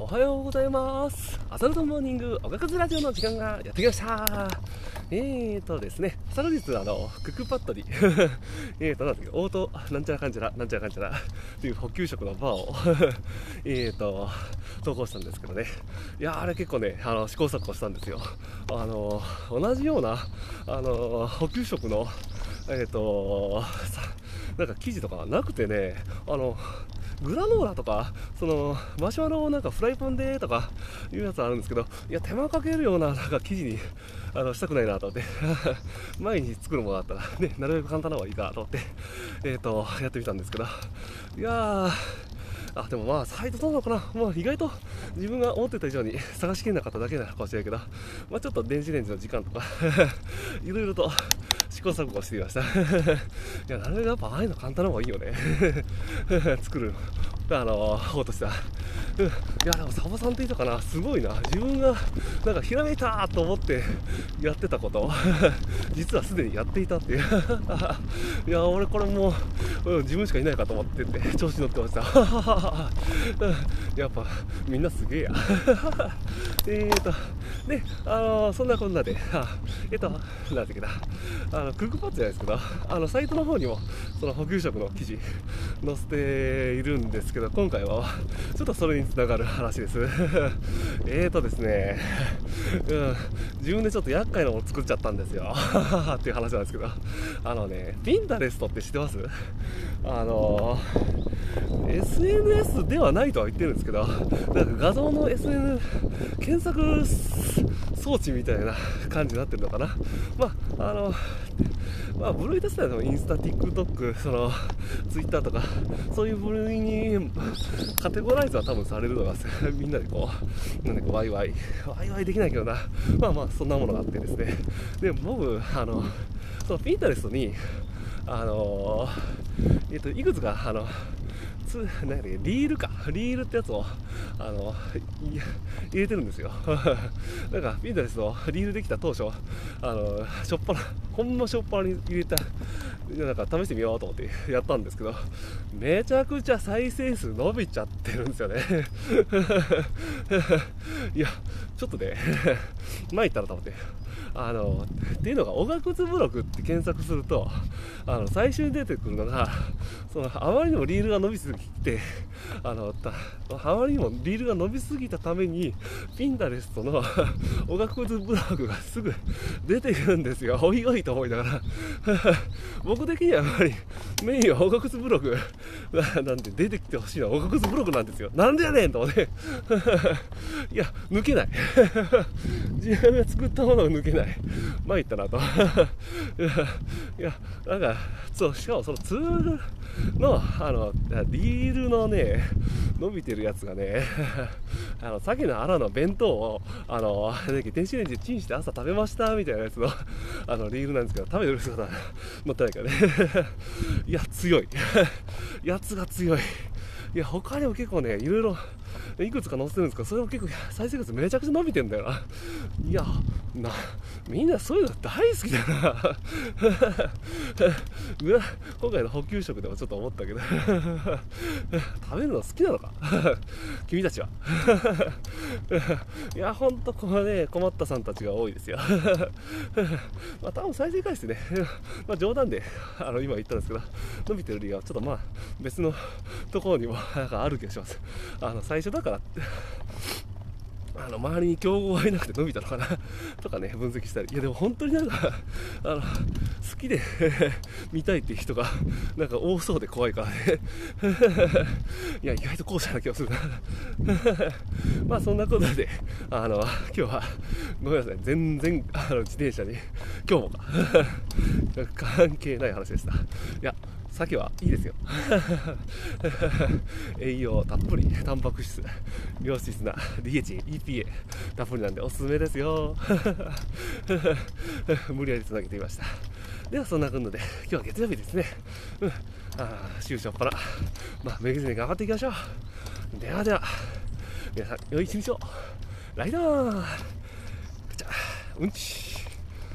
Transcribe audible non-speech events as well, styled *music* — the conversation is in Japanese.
おはようございます。アサルトモーニングおかくずラジオの時間がやってきました。えーとですね、昨日あの、クックパッドに、*laughs* えーと、なんだっけ、オート、*laughs* なんちゃらかんちゃら、なんちゃらかんちゃら、っていう補給食のバーを、*laughs* えーと、投稿したんですけどね。いやあれ結構ね、あの、試行錯誤したんですよ。あの、同じような、あの、補給食の、えーと、さなんか生地とかなくてね、あの、グラノーラとか、そのマシュマロをなんかフライパンでとかいうやつあるんですけど、いや、手間かけるようななんか生地にあのしたくないなと思って、*laughs* 毎日作るものだったら、ね、なるべく簡単な方がいいかと思って、えっ、と、やってみたんですけど、いやー、あでもまあ、サイトどうなのかな、もう意外と自分が思ってた以上に探しきれなかっただけなのかもしれないけど、まあ、ちょっと電子レンジの時間とか、*laughs* いろいろと試行錯誤してみました。*laughs* いや、なるべくやっぱああいうの簡単な方がいいよね。*laughs* 作る、あの、方としては。うん、いや、でもサボさんっていたかな、すごいな。自分が、なんかひらめいたと思ってやってたこと、*laughs* 実はすでにやっていたっていう。いや、俺これもう、ん、自分しかいないかと思ってて、調子乗ってました。やっぱ、みんなすげえや。えーと、で、あのそんなこんなで、えっと、なんだっけな、あの、クックパッドじゃないですけど、*laughs* あの、サイトの方にも、その補給食の記事、載せているんですけど、今回は、ちょっとそれにつながる話です。*laughs* えーとですね、*laughs* うん、自分でちょっと厄介なもの作っちゃったんですよ。っていう話なんですけど、あのね、ピンタレストって知ってます？あの、SNS ではないとは言ってるんですけど、なんか画像の SN 検索装置みたいな感じになってるのかな？まあ、あの、まあ、部類としてはでもインスタ、TikTok、その、Twitter とか、そういう部類にカテゴライズは多分されるのが、みんなでこう、なんでこう、ワイワイ、ワイワイできないけどな、まあまあ、そんなものがあってですね。で、僕、あの、そのピンタレストに、あの、えっと、いくつか、あの、つなんだっけリールか。リールってやつをあの入れてるんですよ。*laughs* なんかピンタレスのリールできた当初あのしょっぱなほんましょっぱなに入れたなんか試してみようと思ってやったんですけどめちゃくちゃ再生数伸びちゃってるんですよね。*laughs* いやちょっとね *laughs* 前行ったらと思って。あのっていうのがおがくずブログって検索するとあの最初に出てくるのがそのあまりにもリールが伸びすぎてあのあまりにもリールが伸びすぎたためにピンタレストの *laughs* おがくずブログがすぐ出てくるんですよ。おいおいと思いながら。*laughs* 僕的にはやっぱりメインはおがくずブログなんで出てきてほしいのはおがくずブログなんですよ。なんでやねんと思って。いや抜けない。*laughs* 自分が作ったものが抜けない。参ったなと。*laughs* いやなんかそうしかもそのツールのあのリールのね伸びてるやつがね *laughs* あの鮭のアラの弁当をあの電子レンジでチンして朝食べましたみたいなやつのあのリールなんですけど食べてる姿乗ってないからね。いや強い。やつが強い。いや他にも結構ねいろいろいくつか載せてるんですけどそれも結構再生数めちゃくちゃ伸びてんだよな。いやなみんなそういうの大好きだな。*laughs* 今回の補給食でもちょっと思ったけど。食べるの好きなのか？君たちは。いやほんとこのね困ったさんたちが多いですよ。まあ多分再生回数ねまあ冗談であの今言ったんですけど伸びてる理由はちょっとまあ別のところにもなんかある気がします。あの最初だから *laughs* あの周りに競合がいなくて伸びたのかな。*laughs* とかね分析したり。いやでも本当になんかあの好きで *laughs* 見たいっていう人がなんか多そうで怖いからね。いや意外と後者な気がするな。まあそんなことであの今日はごめんなさい。全然あの自転車に今日もか。関係ない話でした。いや鮭はいいですよ。*laughs* 栄養たっぷりタンパク質良質な DH、EPA たっぷりなんでおすすめですよ。*laughs* 無理やりつなげてみました。ではそんなことで今日は月曜日ですね。うん。あ週初っぱな。まあめげずに頑張っていきましょう。ではでは皆さん良い一日を。ライダーうんち。